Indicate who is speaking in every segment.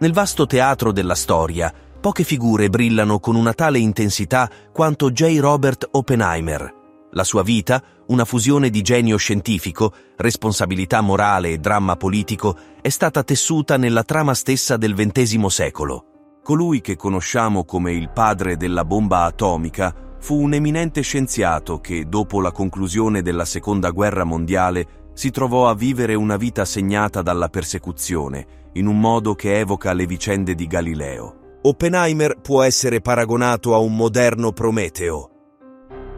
Speaker 1: Nel vasto teatro della storia, poche figure brillano con una tale intensità quanto J. Robert Oppenheimer. La sua vita, una fusione di genio scientifico, responsabilità morale e dramma politico, è stata tessuta nella trama stessa del XX secolo. Colui che conosciamo come il padre della bomba atomica fu un eminente scienziato che, dopo la conclusione della Seconda Guerra Mondiale, si trovò a vivere una vita segnata dalla persecuzione, in un modo che evoca le vicende di Galileo. Oppenheimer può essere paragonato a un moderno Prometeo.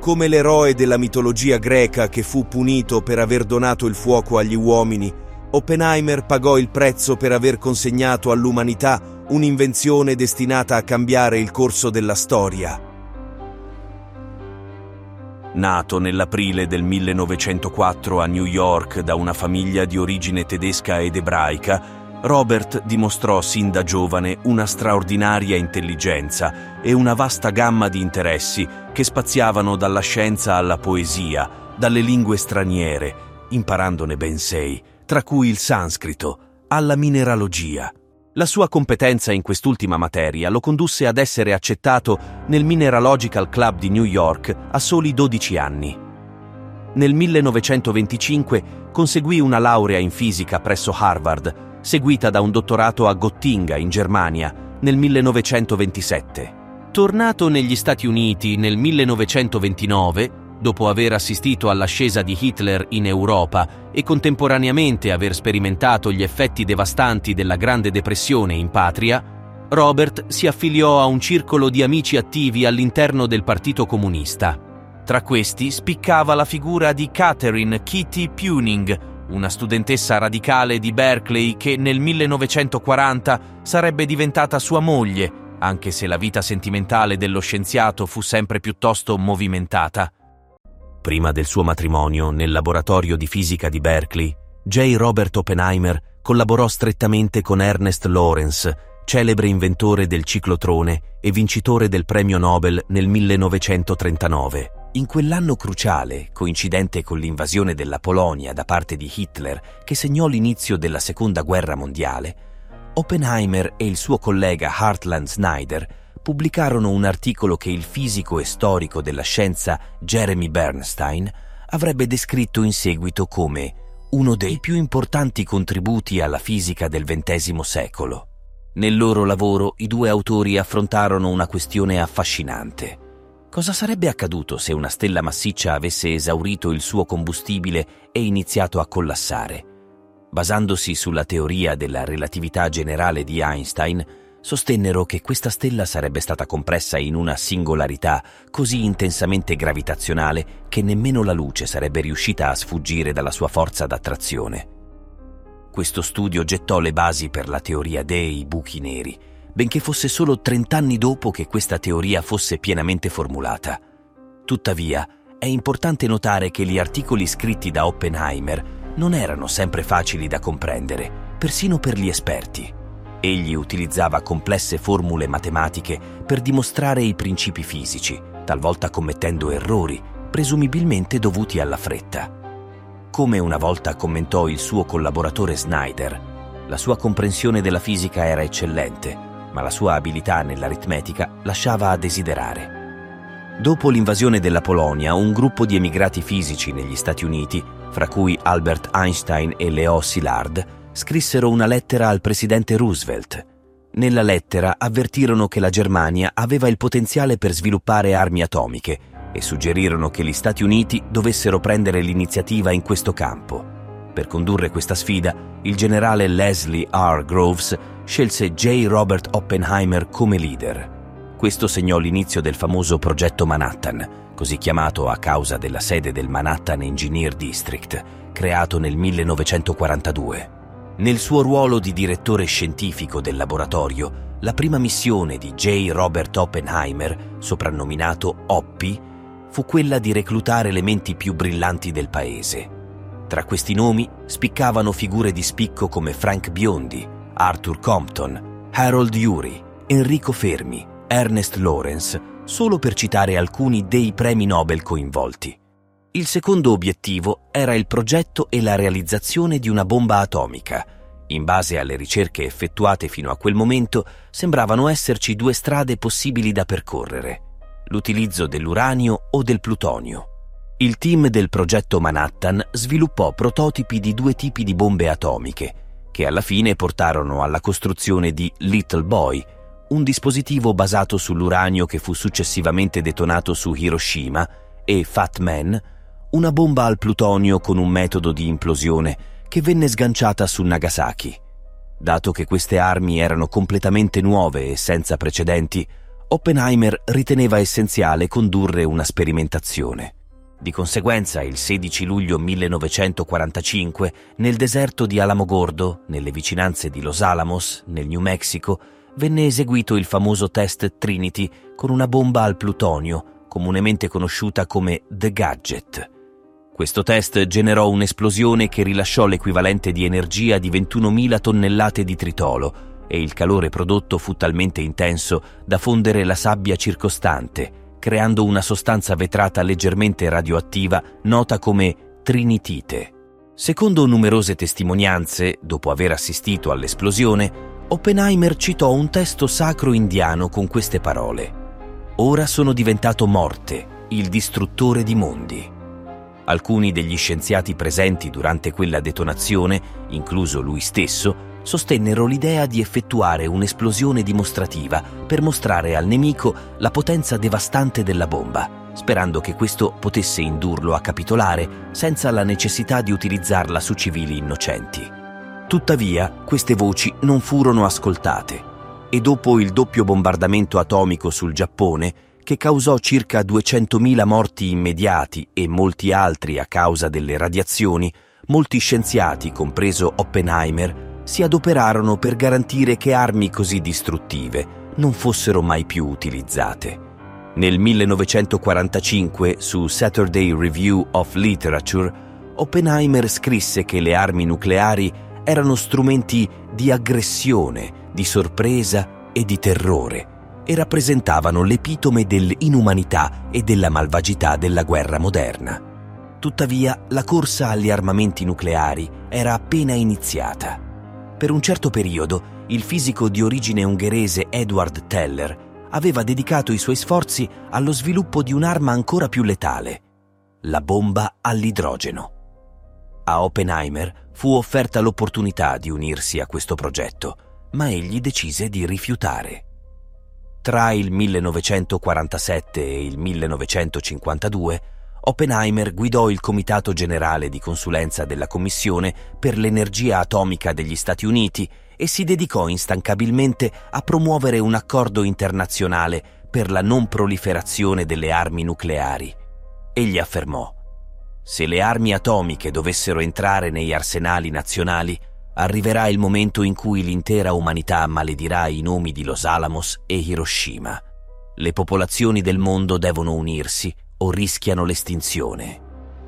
Speaker 1: Come l'eroe della mitologia greca che fu punito per aver donato il fuoco agli uomini, Oppenheimer pagò il prezzo per aver consegnato all'umanità un'invenzione destinata a cambiare il corso della storia. Nato nell'aprile del 1904 a New York da una famiglia di origine tedesca ed ebraica, Robert dimostrò sin da giovane una straordinaria intelligenza e una vasta gamma di interessi che spaziavano dalla scienza alla poesia, dalle lingue straniere, imparandone ben sei, tra cui il sanscrito, alla mineralogia. La sua competenza in quest'ultima materia lo condusse ad essere accettato nel Mineralogical Club di New York a soli 12 anni. Nel 1925 conseguì una laurea in fisica presso Harvard seguita da un dottorato a Gottinga, in Germania, nel 1927. Tornato negli Stati Uniti nel 1929, dopo aver assistito all'ascesa di Hitler in Europa e contemporaneamente aver sperimentato gli effetti devastanti della Grande Depressione in patria, Robert si affiliò a un circolo di amici attivi all'interno del Partito Comunista. Tra questi spiccava la figura di Catherine Kitty Puning, una studentessa radicale di Berkeley che nel 1940 sarebbe diventata sua moglie, anche se la vita sentimentale dello scienziato fu sempre piuttosto movimentata. Prima del suo matrimonio, nel laboratorio di fisica di Berkeley, J. Robert Oppenheimer collaborò strettamente con Ernest Lawrence, celebre inventore del ciclotrone e vincitore del premio Nobel nel 1939. In quell'anno cruciale, coincidente con l'invasione della Polonia da parte di Hitler, che segnò l'inizio della Seconda Guerra Mondiale, Oppenheimer e il suo collega Hartland Snyder pubblicarono un articolo che il fisico e storico della scienza Jeremy Bernstein avrebbe descritto in seguito come uno dei più importanti contributi alla fisica del XX secolo. Nel loro lavoro i due autori affrontarono una questione affascinante Cosa sarebbe accaduto se una stella massiccia avesse esaurito il suo combustibile e iniziato a collassare? Basandosi sulla teoria della relatività generale di Einstein, sostennero che questa stella sarebbe stata compressa in una singolarità così intensamente gravitazionale che nemmeno la luce sarebbe riuscita a sfuggire dalla sua forza d'attrazione. Questo studio gettò le basi per la teoria dei buchi neri, benché fosse solo 30 anni dopo che questa teoria fosse pienamente formulata. Tuttavia, è importante notare che gli articoli scritti da Oppenheimer non erano sempre facili da comprendere, persino per gli esperti. Egli utilizzava complesse formule matematiche per dimostrare i principi fisici, talvolta commettendo errori, presumibilmente dovuti alla fretta. Come una volta commentò il suo collaboratore Snyder, la sua comprensione della fisica era eccellente, ma la sua abilità nell'aritmetica lasciava a desiderare. Dopo l'invasione della Polonia, un gruppo di emigrati fisici negli Stati Uniti, fra cui Albert Einstein e Leo Szilard, scrissero una lettera al presidente Roosevelt. Nella lettera avvertirono che la Germania aveva il potenziale per sviluppare armi atomiche e suggerirono che gli Stati Uniti dovessero prendere l'iniziativa in questo campo. Per condurre questa sfida, il generale Leslie R. Groves scelse J. Robert Oppenheimer come leader. Questo segnò l'inizio del famoso progetto Manhattan, così chiamato a causa della sede del Manhattan Engineer District, creato nel 1942. Nel suo ruolo di direttore scientifico del laboratorio, la prima missione di J. Robert Oppenheimer, soprannominato Oppi, fu quella di reclutare le menti più brillanti del paese. Tra questi nomi spiccavano figure di spicco come Frank Biondi, Arthur Compton, Harold Urey, Enrico Fermi, Ernest Lawrence, solo per citare alcuni dei premi Nobel coinvolti. Il secondo obiettivo era il progetto e la realizzazione di una bomba atomica. In base alle ricerche effettuate fino a quel momento, sembravano esserci due strade possibili da percorrere l'utilizzo dell'uranio o del plutonio. Il team del progetto Manhattan sviluppò prototipi di due tipi di bombe atomiche, che alla fine portarono alla costruzione di Little Boy, un dispositivo basato sull'uranio che fu successivamente detonato su Hiroshima, e Fat Man, una bomba al plutonio con un metodo di implosione che venne sganciata su Nagasaki. Dato che queste armi erano completamente nuove e senza precedenti, Oppenheimer riteneva essenziale condurre una sperimentazione. Di conseguenza, il 16 luglio 1945, nel deserto di Alamogordo, nelle vicinanze di Los Alamos, nel New Mexico, venne eseguito il famoso test Trinity con una bomba al plutonio, comunemente conosciuta come The Gadget. Questo test generò un'esplosione che rilasciò l'equivalente di energia di 21.000 tonnellate di tritolo, e il calore prodotto fu talmente intenso da fondere la sabbia circostante, creando una sostanza vetrata leggermente radioattiva nota come trinitite. Secondo numerose testimonianze, dopo aver assistito all'esplosione, Oppenheimer citò un testo sacro indiano con queste parole. Ora sono diventato morte, il distruttore di mondi. Alcuni degli scienziati presenti durante quella detonazione, incluso lui stesso, sostennero l'idea di effettuare un'esplosione dimostrativa per mostrare al nemico la potenza devastante della bomba, sperando che questo potesse indurlo a capitolare senza la necessità di utilizzarla su civili innocenti. Tuttavia, queste voci non furono ascoltate e dopo il doppio bombardamento atomico sul Giappone, che causò circa 200.000 morti immediati e molti altri a causa delle radiazioni, molti scienziati, compreso Oppenheimer, si adoperarono per garantire che armi così distruttive non fossero mai più utilizzate. Nel 1945, su Saturday Review of Literature, Oppenheimer scrisse che le armi nucleari erano strumenti di aggressione, di sorpresa e di terrore e rappresentavano l'epitome dell'inumanità e della malvagità della guerra moderna. Tuttavia, la corsa agli armamenti nucleari era appena iniziata. Per un certo periodo, il fisico di origine ungherese Edward Teller aveva dedicato i suoi sforzi allo sviluppo di un'arma ancora più letale, la bomba all'idrogeno. A Oppenheimer fu offerta l'opportunità di unirsi a questo progetto, ma egli decise di rifiutare. Tra il 1947 e il 1952 Oppenheimer guidò il Comitato Generale di Consulenza della Commissione per l'Energia Atomica degli Stati Uniti e si dedicò instancabilmente a promuovere un accordo internazionale per la non proliferazione delle armi nucleari. Egli affermò, se le armi atomiche dovessero entrare negli arsenali nazionali, arriverà il momento in cui l'intera umanità maledirà i nomi di Los Alamos e Hiroshima. Le popolazioni del mondo devono unirsi o rischiano l'estinzione.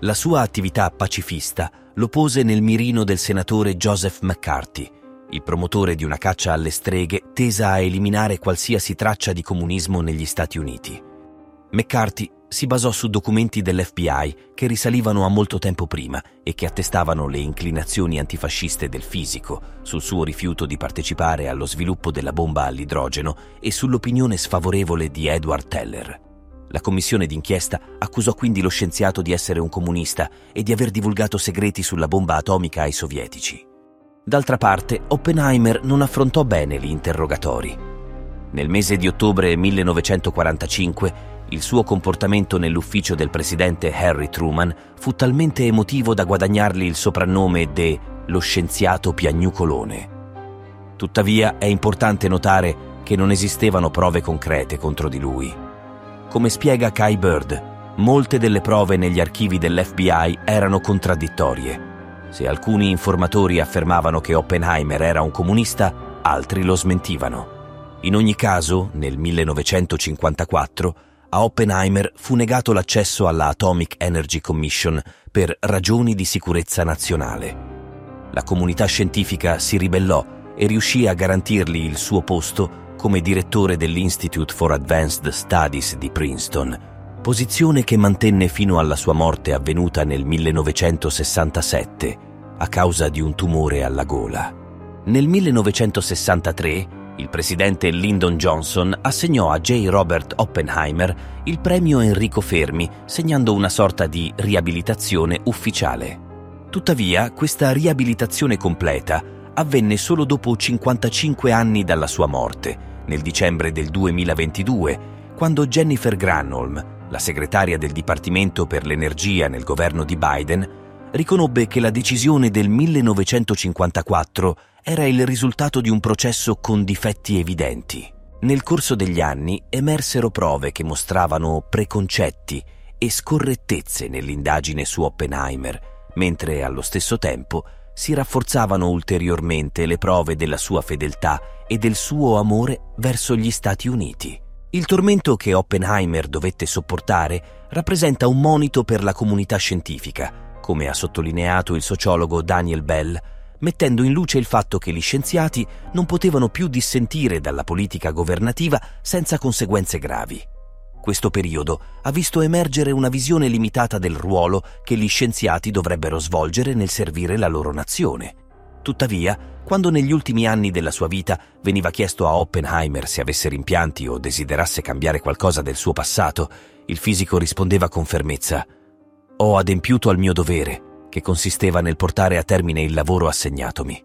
Speaker 1: La sua attività pacifista lo pose nel mirino del senatore Joseph McCarthy, il promotore di una caccia alle streghe tesa a eliminare qualsiasi traccia di comunismo negli Stati Uniti. McCarthy si basò su documenti dell'FBI che risalivano a molto tempo prima e che attestavano le inclinazioni antifasciste del fisico, sul suo rifiuto di partecipare allo sviluppo della bomba all'idrogeno e sull'opinione sfavorevole di Edward Teller. La commissione d'inchiesta accusò quindi lo scienziato di essere un comunista e di aver divulgato segreti sulla bomba atomica ai sovietici. D'altra parte, Oppenheimer non affrontò bene gli interrogatori. Nel mese di ottobre 1945, il suo comportamento nell'ufficio del presidente Harry Truman fu talmente emotivo da guadagnargli il soprannome de lo scienziato piagnucolone. Tuttavia è importante notare che non esistevano prove concrete contro di lui. Come spiega Kai Bird, molte delle prove negli archivi dell'FBI erano contraddittorie. Se alcuni informatori affermavano che Oppenheimer era un comunista, altri lo smentivano. In ogni caso, nel 1954, a Oppenheimer fu negato l'accesso alla Atomic Energy Commission per ragioni di sicurezza nazionale. La comunità scientifica si ribellò e riuscì a garantirgli il suo posto come direttore dell'Institute for Advanced Studies di Princeton, posizione che mantenne fino alla sua morte avvenuta nel 1967 a causa di un tumore alla gola. Nel 1963 il presidente Lyndon Johnson assegnò a J. Robert Oppenheimer il premio Enrico Fermi, segnando una sorta di riabilitazione ufficiale. Tuttavia, questa riabilitazione completa avvenne solo dopo 55 anni dalla sua morte, nel dicembre del 2022, quando Jennifer Granholm, la segretaria del Dipartimento per l'Energia nel governo di Biden, riconobbe che la decisione del 1954 era il risultato di un processo con difetti evidenti. Nel corso degli anni emersero prove che mostravano preconcetti e scorrettezze nell'indagine su Oppenheimer, mentre allo stesso tempo si rafforzavano ulteriormente le prove della sua fedeltà e del suo amore verso gli Stati Uniti. Il tormento che Oppenheimer dovette sopportare rappresenta un monito per la comunità scientifica, come ha sottolineato il sociologo Daniel Bell, mettendo in luce il fatto che gli scienziati non potevano più dissentire dalla politica governativa senza conseguenze gravi. Questo periodo ha visto emergere una visione limitata del ruolo che gli scienziati dovrebbero svolgere nel servire la loro nazione. Tuttavia, quando negli ultimi anni della sua vita veniva chiesto a Oppenheimer se avesse rimpianti o desiderasse cambiare qualcosa del suo passato, il fisico rispondeva con fermezza Ho adempiuto al mio dovere, che consisteva nel portare a termine il lavoro assegnatomi.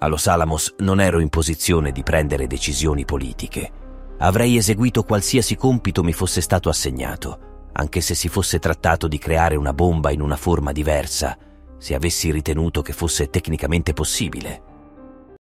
Speaker 1: A Los Alamos non ero in posizione di prendere decisioni politiche avrei eseguito qualsiasi compito mi fosse stato assegnato, anche se si fosse trattato di creare una bomba in una forma diversa, se avessi ritenuto che fosse tecnicamente possibile.